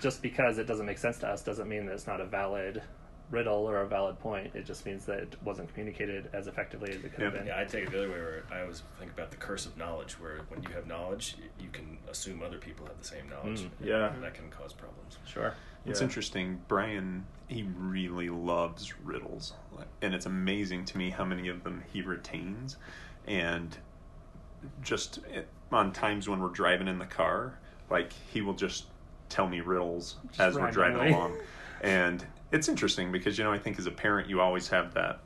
just because it doesn't make sense to us doesn't mean that it's not a valid riddle or a valid point. It just means that it wasn't communicated as effectively as it could have been. yeah, I take it the other way where I always think about the curse of knowledge, where when you have knowledge, you can assume other people have the same knowledge. Mm, and yeah. that can cause problems. Sure. It's Yeah. interesting. Brian, he really loves riddles, and it's amazing to me how many of them he retains. And just eh, on times when we're driving in the car, like he will just tell me riddles as we're driving randomly. along, and it's interesting because you know I think as a parent you always have that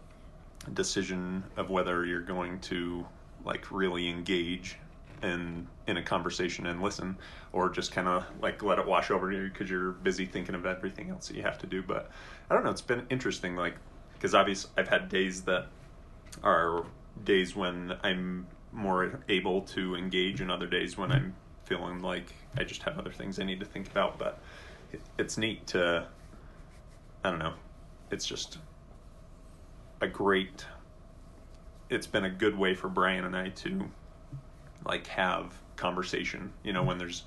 decision of whether you're going to like really engage in in a conversation and listen, or just kind of like let it wash over you because you're busy thinking of everything else that you have to do. But I don't know. It's been interesting, like because obviously I've had days that are days when I'm more able to engage, and other days when I'm feeling like I just have other things I need to think about. But it, it's neat to I don't know. It's just a great. It's been a good way for Brian and I to like have conversation. You know, when there's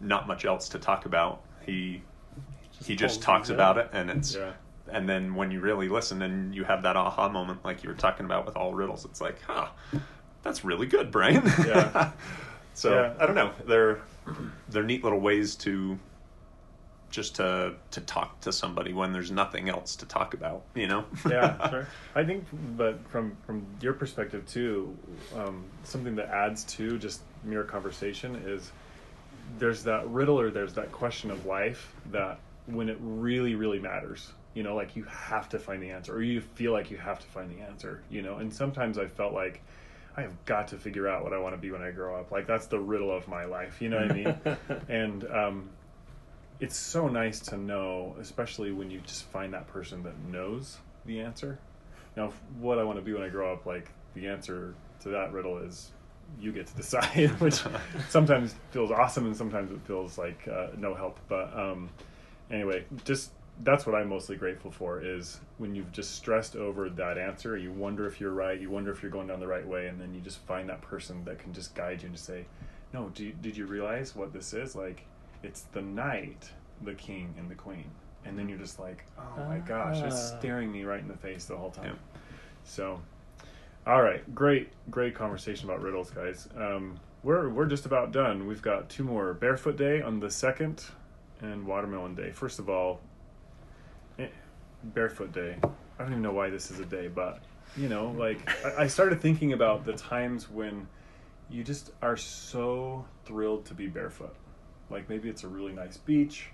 not much else to talk about, he he just talks about it, and it's Yeah. and then when you really listen and you have that aha moment, like you were talking about with all riddles, it's like, huh, that's really good, Brian. Yeah. so Yeah. I don't know. They're they're neat little ways to just to to talk to somebody when there's nothing else to talk about. You know. yeah, sure. I think, but from from your perspective too, um, something that adds to just mere conversation is there's that riddle or there's that question of life that when it really really matters, you know, like you have to find the answer, or you feel like you have to find the answer, you know. And sometimes I felt like I have got to figure out what I want to be when I grow up. Like that's the riddle of my life, you know what I mean? and um, it's so nice to know, especially when you just find that person that knows the answer. Now, what I want to be when I grow up, like the answer to that riddle is you get to decide, which sometimes feels awesome and sometimes it feels like uh, no help. But um, anyway, just that's what I'm mostly grateful for is when you've just stressed over that answer, you wonder if you're right, you wonder if you're going down the right way, and then you just find that person that can just guide you and just say, "No, do you, did you realize what this is? Like, it's the knight, the king, and the queen." And then you're just like, "Oh my gosh, it's Ah. staring me right in the face the whole time." Yeah. So, all right, great, great conversation about riddles, guys. Um, we're we're just about done. We've got two more: Barefoot Day on the second, and Watermelon Day. First of all, eh, Barefoot Day. I don't even know why this is a day, but you know, like I, I started thinking about the times when you just are so thrilled to be barefoot. Like maybe it's a really nice beach,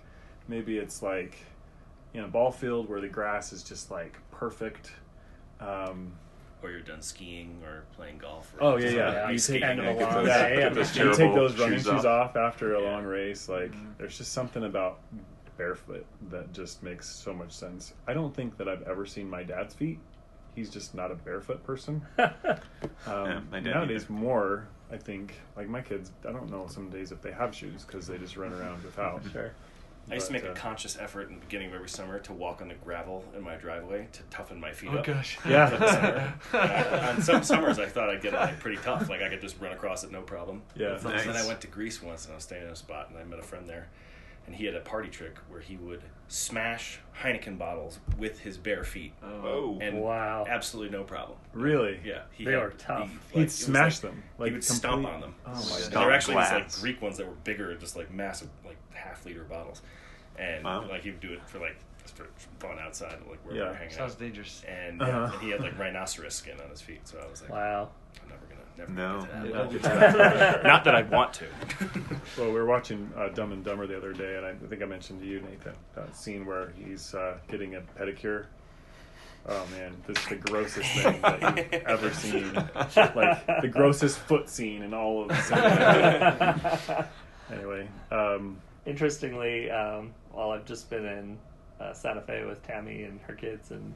maybe it's like in a ball field where the grass is just like perfect. Um, Or you're done skiing or playing golf. Or Oh yeah, yeah. Yeah, You take, end of a long those- yeah, day. get and- those you take those running shoes shoes off. off, after a Yeah. long race. Like there's just something about barefoot that just makes so much sense. I don't think that I've ever seen my dad's feet. He's just not a barefoot person. Um, Yeah, my dad nowadays, either. more I think. Like my kids, I don't know some days if they have shoes because they just run around without. Sure. I used to But, make a uh, conscious effort in the beginning of every summer to walk on the gravel in my driveway to toughen my feet Oh up. gosh. Yeah. for. And on some summers, I thought I'd get like pretty tough. Like I could just run across it no problem. Yeah. So Nice. Then I went to Greece once and I was staying in a spot and I met a friend there, and he had a party trick where he would smash Heineken bottles with his bare feet, Oh, and Wow. absolutely no problem. Really? Yeah, he They had are tough. the- like, He'd it smash like- them. Like he would stomp complete- on them. Oh my god. they Stomp were actually these like. Greek ones that were bigger, just like massive, like half liter bottles, and Wow. like he would do it for like just for fun outside, like where we Yeah. were hanging out. Sounds out. dangerous. And, Uh-huh. yeah, and he had like rhinoceros skin on his feet, so I was like, Wow. I'm never gonna, never No. gonna get to Yeah, that. don't level. get to that. I'd want to. Well, we were watching uh, Dumb and Dumber the other day, and I think I mentioned to you, Nathan, that scene where he's uh, getting a pedicure. Oh man, this is the grossest thing that you've ever seen. Like the grossest foot scene in all of cinema. anyway, um, Interestingly, um, well, I've just been in uh, Santa Fe with Tammy and her kids, and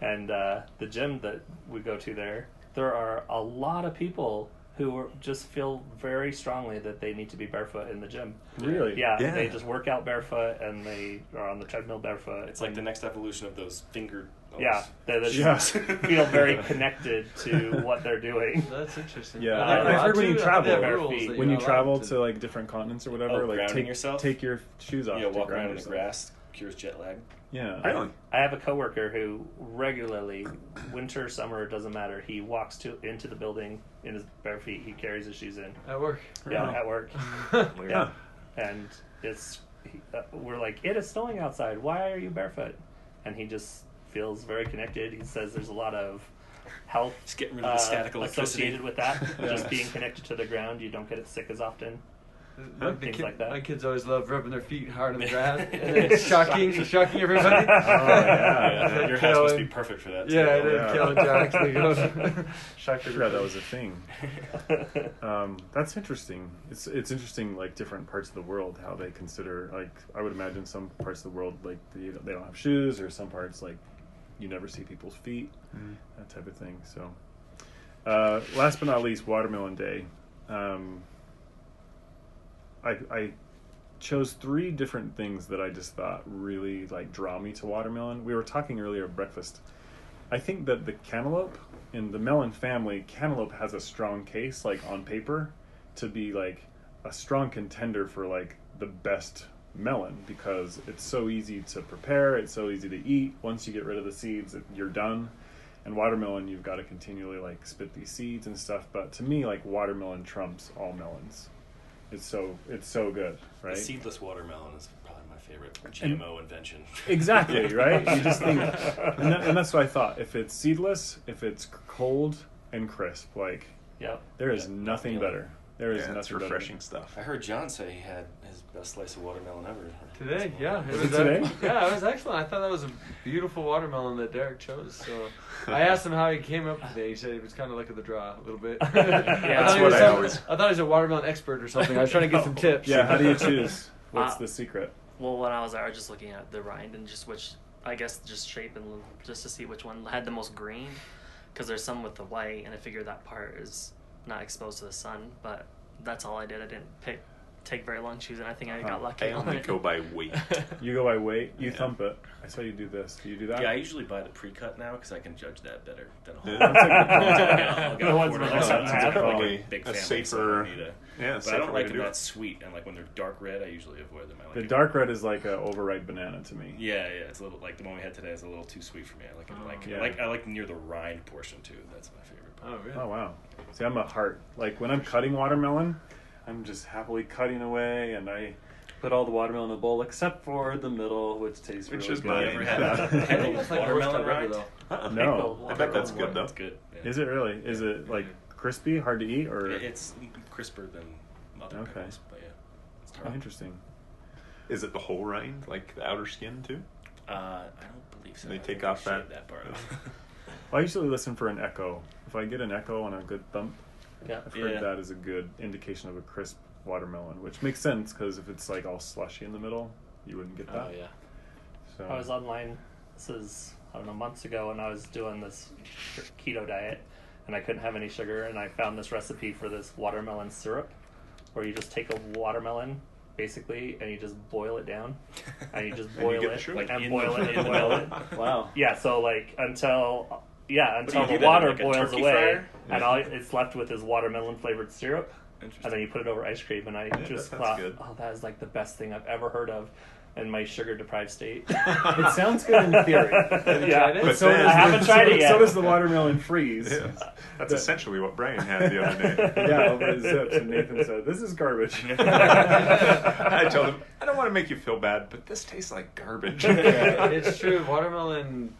and uh, the gym that we go to there. There are a lot of people who are, just feel very strongly that they need to be barefoot in the gym. really, Yeah, Yeah. they just work out barefoot and they are on the treadmill barefoot. It's like the next evolution of those fingered. yeah, they they Yeah. just feel very connected to what they're doing. That's interesting. Yeah, Are I- I've heard when you travel- they have Bare rules feet. that when you're travel allowed to like different continents or whatever, Oh, like take yourself? take your shoes off. Yeah, walk ground around in the grass cures jet lag. Yeah, Really? I have a coworker who regularly, winter, summer, doesn't matter. He walks to into the building in his bare feet. He carries his shoes in. at work. Yeah, Really? at work. Weird. Yeah, and it's uh, we're like, it is snowing outside. Why are you barefoot? And he just feels very connected. He says there's a lot of health Just getting rid of uh, the static electricity. associated with that. Yeah. Just being connected to the ground, you don't get it sick as often. Like the Things kid, like that. My kids always love rubbing their feet hard on the grass, and shocking, shocking everybody. Oh, yeah. Yeah, your house must be perfect for that. Too. Yeah, it is. Yeah. Kill Jack. They go. Shock I forgot that was a thing. Um, that's interesting. It's it's interesting, like different parts of the world, how they consider. Like I would imagine some parts of the world, like they, they don't have shoes, or some parts like you never see people's feet, that type of thing. So, uh, last but not least, Watermelon Day. Um, I I chose three different things that I just thought really like draw me to watermelon. We were talking earlier at breakfast. I think that the cantaloupe in the melon family, cantaloupe has a strong case, like on paper, to be like a strong contender for like the best melon because it's so easy to prepare, it's so easy to eat. Once you get rid of the seeds, you're done. And watermelon, you've got to continually like spit these seeds and stuff. But to me, like watermelon trumps all melons. It's so it's so good, right? The seedless watermelon is probably my favorite GMO invention. Exactly, right? You just think, and, that, and that's what I thought. If it's seedless, if it's cold and crisp, like Yep. there is Yeah, nothing yeah. better. There is Yeah, nothing refreshing better. stuff. I heard John say he had his best slice of watermelon ever. Today, yeah, it Was was, today? yeah, it was excellent. I thought that was a beautiful watermelon that Derek chose. So I asked him how he came up with it. He said it was kind of luck of the draw a little bit. I that's thought he what was I some- always- I thought he was a watermelon expert or something. I was trying to get some tips. Yeah, how do you choose? What's Uh, the secret? Well, when I was there, I was just looking at the rind and just which, I guess, just shape and just to see which one had the most green. Because there's some with the white, and I figured that part is not exposed to the sun. But that's all I did. I didn't pick, take very long choosing. I think I Huh. got lucky. I on only it. go by weight. You go by weight. You Yeah. thump it. I saw you do this. Do you do that? Yeah, I usually buy the pre-cut now because I can judge that better than whole. That's a good point. I'll get The ones quarter with ounce the of tab. it. I'm a big a family, so I safer- don't need a- Yeah, But I safer don't way like to them do that it. sweet, and like when they're dark red, I usually avoid them. I like The it- dark red is like a overripe banana to me. Yeah, yeah, it's a little like the one we had today is a little too sweet for me. I like it oh, like Yeah. I like I like near the rind portion too. That's my favorite part. Oh, really? Oh wow. See, I'm a heart. Like when I'm cutting watermelon, I'm just happily cutting away, and I put all the watermelon in the bowl except for the middle, which tastes Which really is good. mine. You ever had I think pickled that's like watermelon time ever, rind? though. No. I bet that's good though. It's good. yeah. Is it really? Is it like crispy, hard to eat, or It's crisper than other Okay. pickles, but yeah, it's oh, tart. interesting? Is it the whole rind, like the outer skin too? Uh, I don't believe so. They I take off that- that part off. Well, I usually listen for an echo. If I get an echo and a good thump, Yeah. I've heard Yeah. that is a good indication of a crisp watermelon, which makes sense because if it's like all slushy in the middle, you wouldn't get oh, that. oh yeah. So I was online. This is I don't know months ago, and I was doing this keto diet, and I couldn't have any sugar, and I found this recipe for this watermelon syrup, where you just take a watermelon, basically, and you just boil it down, and you just And you boil it. Like and boil it and boil it. wow. Yeah, so like until yeah until the that in, water like, boils away, fryer? and all it's left with is watermelon flavored syrup, and then you put it over ice cream, and I Yeah, just that thought, good. oh, that is like the best thing I've ever heard of, in my sugar deprived state. It sounds good in theory. you yeah, tried it? But so then- does I haven't the, tried so, it yet. So does the watermelon freeze. Yeah. That's The- essentially what Brian had the other day. yeah, over his zips, and Nathan said, "This is garbage." I told him, I don't want to make you feel bad, but this tastes like garbage. Yeah, it's true. Watermelon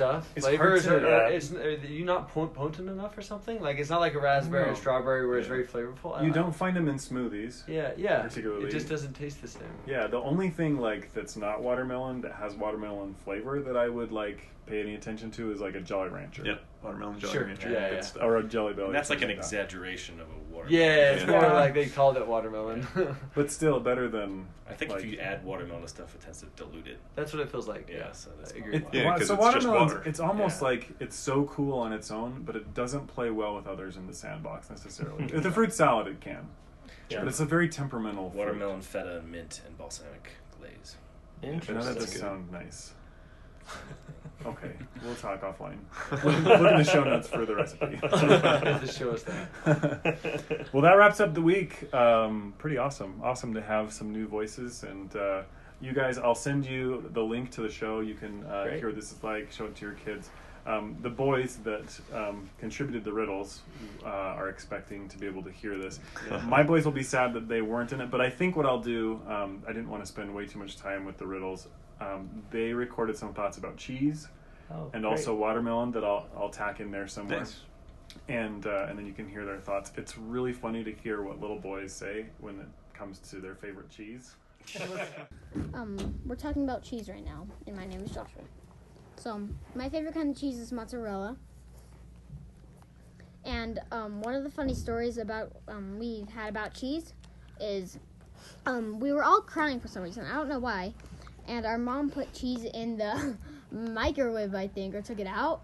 stuff, It's flavors hard are, to- are, it's, uh, uh, are you not potent enough or something? Like it's not like a raspberry No. or strawberry where it's very flavorful. You don't find them in smoothies. Yeah, yeah. particularly- It just doesn't taste the same. Yeah, the only thing like that's not watermelon that has watermelon flavor that I would like pay any attention to is like a Jolly Rancher. Yep, watermelon jelly Sure, rancher, yeah, yeah. Or a Jelly Belly. And that's like an something that. exaggeration of a water. Yeah, it's Yeah. more like they called it watermelon. But still better than. I think like, if you add watermelon to stuff, it tends to dilute it. That's what it feels like. Yeah, Yeah, so that's I agree. It, yeah, so watermelon, water. it's almost Yeah. like it's so cool on its own, but it doesn't play well with others in the sandbox necessarily. with a fruit salad, it can, Yeah. but it's a very temperamental fruit. Watermelon, feta, mint, and balsamic glaze. None of Interesting. this good. sound nice. Okay, we'll talk offline. Look, look in the show notes for the recipe. Just show us that. well, that wraps up the week. Um, pretty awesome. Awesome to have some new voices. And uh, you guys, I'll send you the link to the show. You can uh, Great. hear what this is like, show it to your kids. Um, the boys that um, contributed the riddles uh, are expecting to be able to hear this. My boys will be sad that they weren't in it, but I think what I'll do, um, I didn't want to spend way too much time with the riddles. Um, they recorded some thoughts about cheese Oh, and great. also watermelon that I'll, I'll tack in there somewhere Nice. and uh, and then you can hear their thoughts. It's really funny to hear what little boys say when it comes to their favorite cheese. Um, we're talking about cheese right now, and my name is Joshua. So, my favorite kind of cheese is mozzarella. And um, one of the funny stories about um, we've had about cheese is um, we were all crying for some reason. I don't know why. And our mom put cheese in the microwave, I think, or took it out.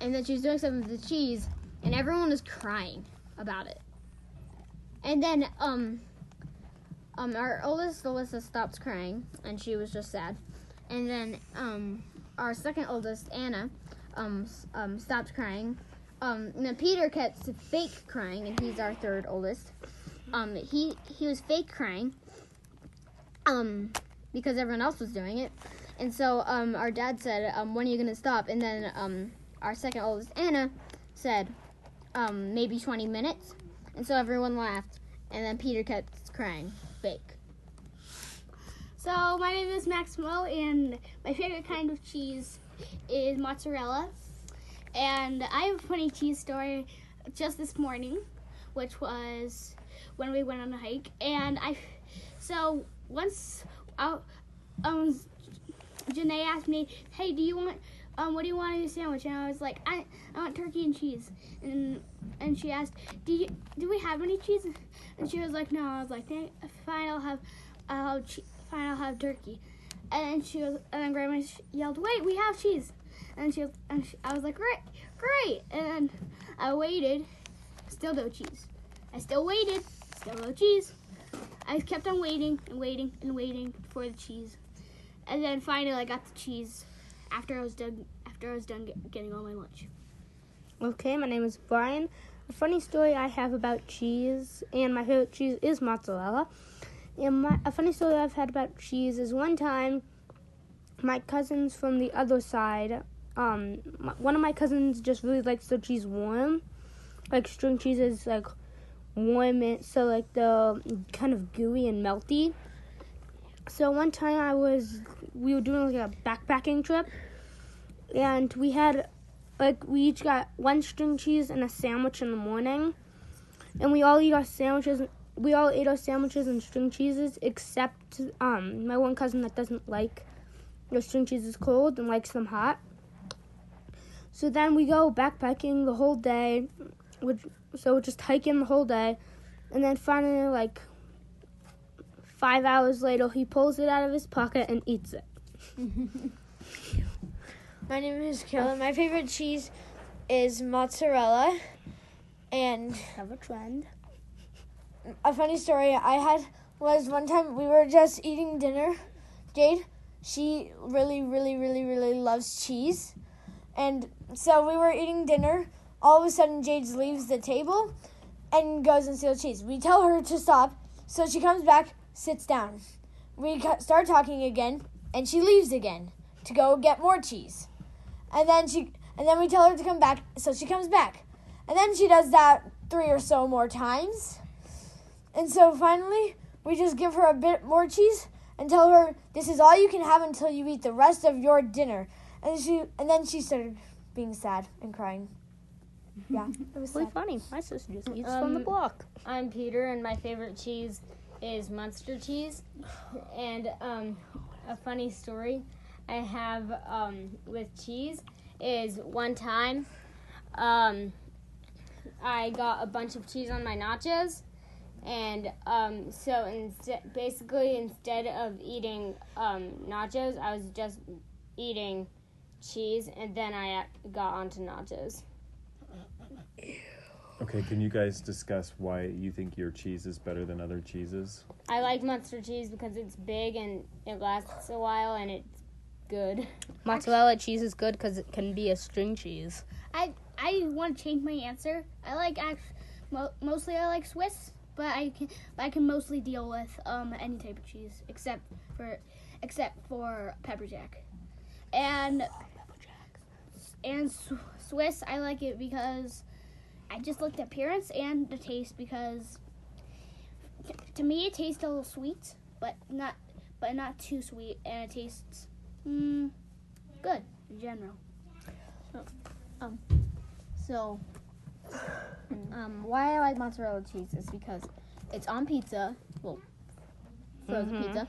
And then she was doing something with the cheese, and everyone was crying about it. And then um, um, our oldest Alyssa stops crying, and she was just sad. And then um, our second oldest Anna um, um, stopped crying. Um, now Peter kept fake crying, and he's our third oldest. Um, he he was fake crying. Um, because everyone else was doing it, and so um, our dad said, um, "When are you gonna stop?" And then um, our second oldest Anna said, um, "Maybe 20 minutes." And so everyone laughed, and then Peter kept crying, fake. So my name is Maximo, and my favorite kind of cheese is mozzarella. And I have a funny cheese story just this morning, which was when we went on a hike. And I, so once, I, um, Janae asked me, "Hey, do you want, um, what do you want in your sandwich?" And I was like, "I, I want turkey and cheese." And and she asked, "Do you, do we have any cheese?" And she was like, "No." I was like, "Fine, I'll have, I'll che- fine, I'll have turkey." And she was, and then Grandma yelled, "Wait, we have cheese!" And she, and she, I was like, "Great, great!" And I waited, still no cheese. I still waited, still no cheese. I kept on waiting and waiting and waiting for the cheese, and then finally I got the cheese after I was done. After I was done get, getting all my lunch. Okay, my name is Brian. A funny story I have about cheese, and my favorite cheese is mozzarella. And my, a funny story I've had about cheese is one time my cousins from the other side, um, my, one of my cousins just really likes the cheese warm. Like string cheese is like and so like the kind of gooey and melty. So one time I was, we were doing like a backpacking trip, and we had like we each got one string cheese and a sandwich in the morning, and we all eat our sandwiches. We all ate our sandwiches and string cheeses except um my one cousin that doesn't like the string cheeses cold and likes them hot. So then we go backpacking the whole day, which so just hiking the whole day, and then finally like five hours later he pulls it out of his pocket and eats it. My name is Carolyn. My favorite cheese is mozzarella. And Have a trend. a funny story I had was one time we were just eating dinner. Jade, she really, really, really, really loves cheese. And so we were eating dinner. All of a sudden, Jade leaves the table and goes and steals cheese. We tell her to stop. So she comes back, sits down. We start talking again, and she leaves again to go get more cheese. And then she, and then we tell her to come back. So she comes back, and then she does that three or so more times. And so finally, we just give her a bit more cheese and tell her this is all you can have until you eat the rest of your dinner. And she and then she started being sad and crying. Yeah, it was Really sad. funny. My sister just eats from the Um, block. I'm Peter, and my favorite cheese is Munster cheese. And um, a funny story I have um, with cheese is one time um, I got a bunch of cheese on my nachos. And um, so instead, basically, instead of eating um, nachos, I was just eating cheese, and then I got onto nachos. Okay, can you guys discuss why you think your cheese is better than other cheeses? I like Munster cheese because it's big and it lasts a while and it's good. Mozzarella cheese is good because it can be a string cheese. I I want to change my answer. I like mo- mostly I like Swiss, but I can I can mostly deal with um any type of cheese except for except for pepper jack, and and Swiss I like it because I just looked at appearance and the taste because t- to me it tastes a little sweet, but not but not too sweet, and it tastes mm, good in general. So, um, so um, why I like mozzarella cheese is because it's on pizza, well, frozen Mhm. pizza.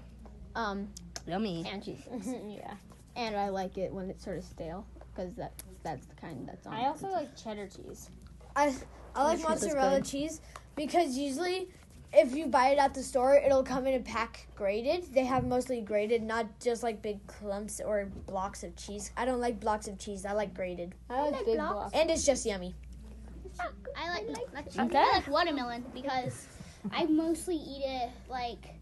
Um, Yummy. and cheese. yeah. And I like it when it's sort of stale because that that's the kind that's on. I also like cheddar cheese. I I like mozzarella cheese because usually if you buy it at the store, it'll come in a pack grated. They have mostly grated, not just like big clumps or blocks of cheese. I don't like blocks of cheese. I like grated. I like, like big blocks. blocks. and it's just yummy. I like not cheese. Okay. I like watermelon because I mostly eat it like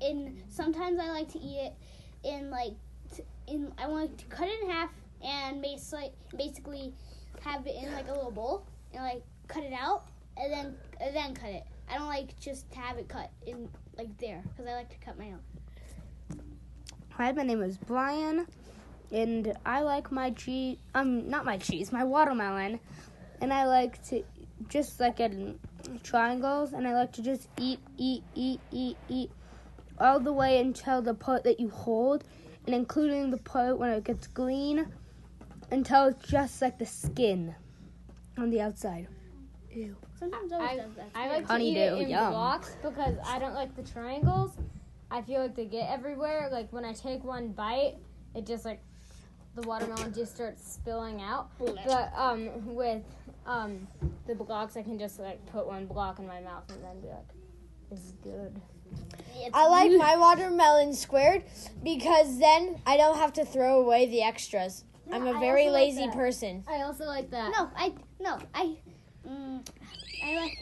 in. Sometimes I like to eat it in like t- in. I want to cut it in half and basically basically have it in like a little bowl and like cut it out and then and then cut it. I don't like just to have it cut in like there because I like to cut my own. Hi, my name is Brian, and I like my cheese. Um, not my cheese, my watermelon, and I like to just like in triangles, and I like to just eat, eat, eat, eat, eat, all the way until the part that you hold, and including the part when it gets green, until it's just like the skin on the outside. Ew. Sometimes always I. I like to Honeydew, eat it in yum. blocks because I don't like the triangles. I feel like they get everywhere. Like when I take one bite, it just like the watermelon just starts spilling out. But um, with um, the blocks, I can just like put one block in my mouth and then be like, "This is good." It's I like my watermelon squared because then I don't have to throw away the extras. I'm a I very also like lazy person. I also like that. No, I no, I mm, I like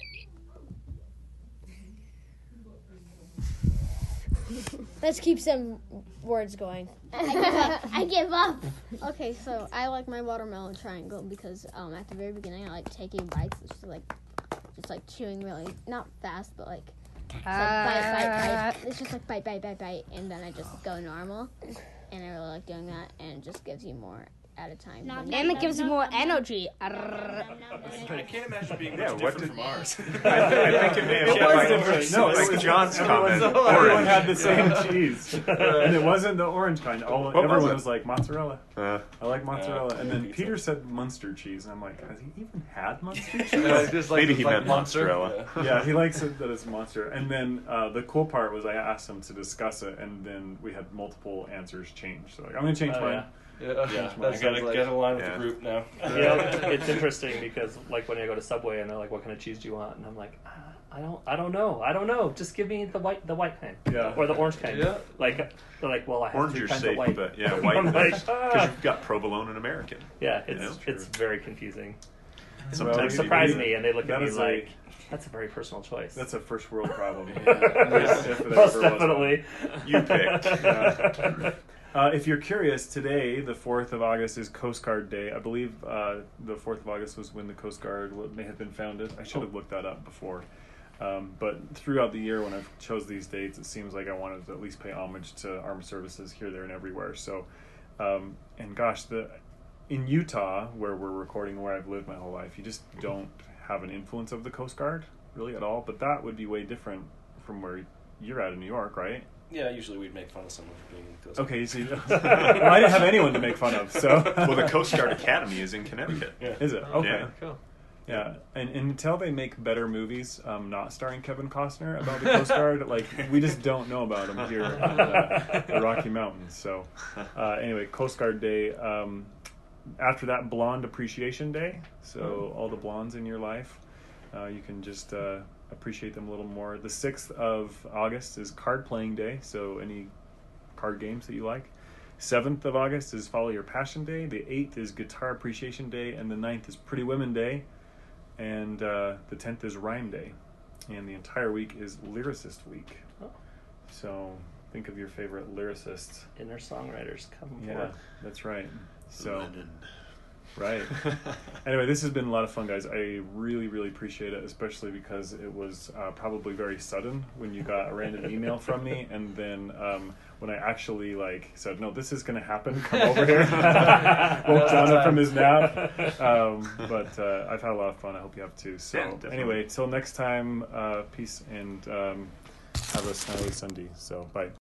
Let's keep some words going. I give up. I give up. Okay, so I like my watermelon triangle because um, at the very beginning I like taking bites, it's just like just like chewing really not fast, but like it's like bite, bite, bite. It's just like bite, bite, bite, bite, and then I just go normal, and I really like doing that, and it just gives you more at a time. Nom, nom, And it nom, gives you nom, more nom, nom. energy. I can't imagine being Yeah, much what different did- from ours. I, I think it may have It been was like, different. No, it was- John's everyone- comment. Everyone had the same cheese, and it wasn't the orange kind. All, What was everyone was like mozzarella. Uh, I like mozzarella, Uh, and then. Peter said Munster cheese, and I'm like, has he even had Munster cheese? Just like, maybe he like meant monster. mozzarella. yeah, he likes it that it's monster. And then uh, the cool part was I asked him to discuss it, and then we had multiple answers change. So like, I'm gonna change Oh, mine. Yeah. Yeah, Yeah, I gotta like- get aligned with Yeah. the group now. yeah, it's interesting because like when I go to Subway and they're like, "What kind of cheese do you want?" and I'm like, ah, "I don't, I don't know, I don't know. Just give me the white, the white kind, Yeah. or the orange kind." Yeah. Like they're like, "Well, I have Orange three you're kinds safe, of white." but yeah, I'm white like, because ah. you've got provolone and American. yeah, it's Yeah, it's very confusing. Sometimes Well, It you surprised need- me, and they look at me like, "That's a very personal choice." That's a first world problem. If it ever Most definitely. You picked. Yeah. Uh, if you're curious, today, the 4th of August, is Coast Guard Day. I believe uh, the 4th of August was when the Coast Guard may have been founded. I should have looked that up before. Um, but throughout the year, when I chose these dates, it seems like I wanted to at least pay homage to armed services here, there, and everywhere. So, um, and gosh, the in Utah, where we're recording, where I've lived my whole life, you just don't have an influence of the Coast Guard really at all. But that would be way different from where you're at in New York, right? Yeah, usually we'd make fun of someone for being Ghost Guard. Okay, so well, I didn't have anyone to make fun of. So well, the Coast Guard Academy is in Connecticut. Yeah. is it okay? Yeah. Cool. Yeah, and, and until they make better movies, um, not starring Kevin Costner about the Coast Guard, like we just don't know about them here in the, the Rocky Mountains. So, uh, anyway, Coast Guard Day. Um, after that, Blonde Appreciation Day. So all the blondes in your life, uh, you can just uh, appreciate them a little more. The sixth of August is Card Playing Day. So any card games that you like. Seventh of August is Follow Your Passion Day. The eighth is Guitar Appreciation Day, and the 9th is Pretty Women Day and uh, the 10th is Rhyme Day, and the entire week is Lyricist Week. Oh. So think of your favorite lyricists. Inner songwriters come Yeah, forth. that's right. So Lennon. Right. anyway, this has been a lot of fun, guys. I really, really appreciate it, especially because it was uh, probably very sudden when you got a random email from me, and then um, when I actually like said, "No, this is going to happen. Come over here." Woke John up from his nap. Um, but uh, I've had a lot of fun. I hope you have too. So Yeah, anyway, till next time. Uh, peace and um, have a snarly Sunday. So bye.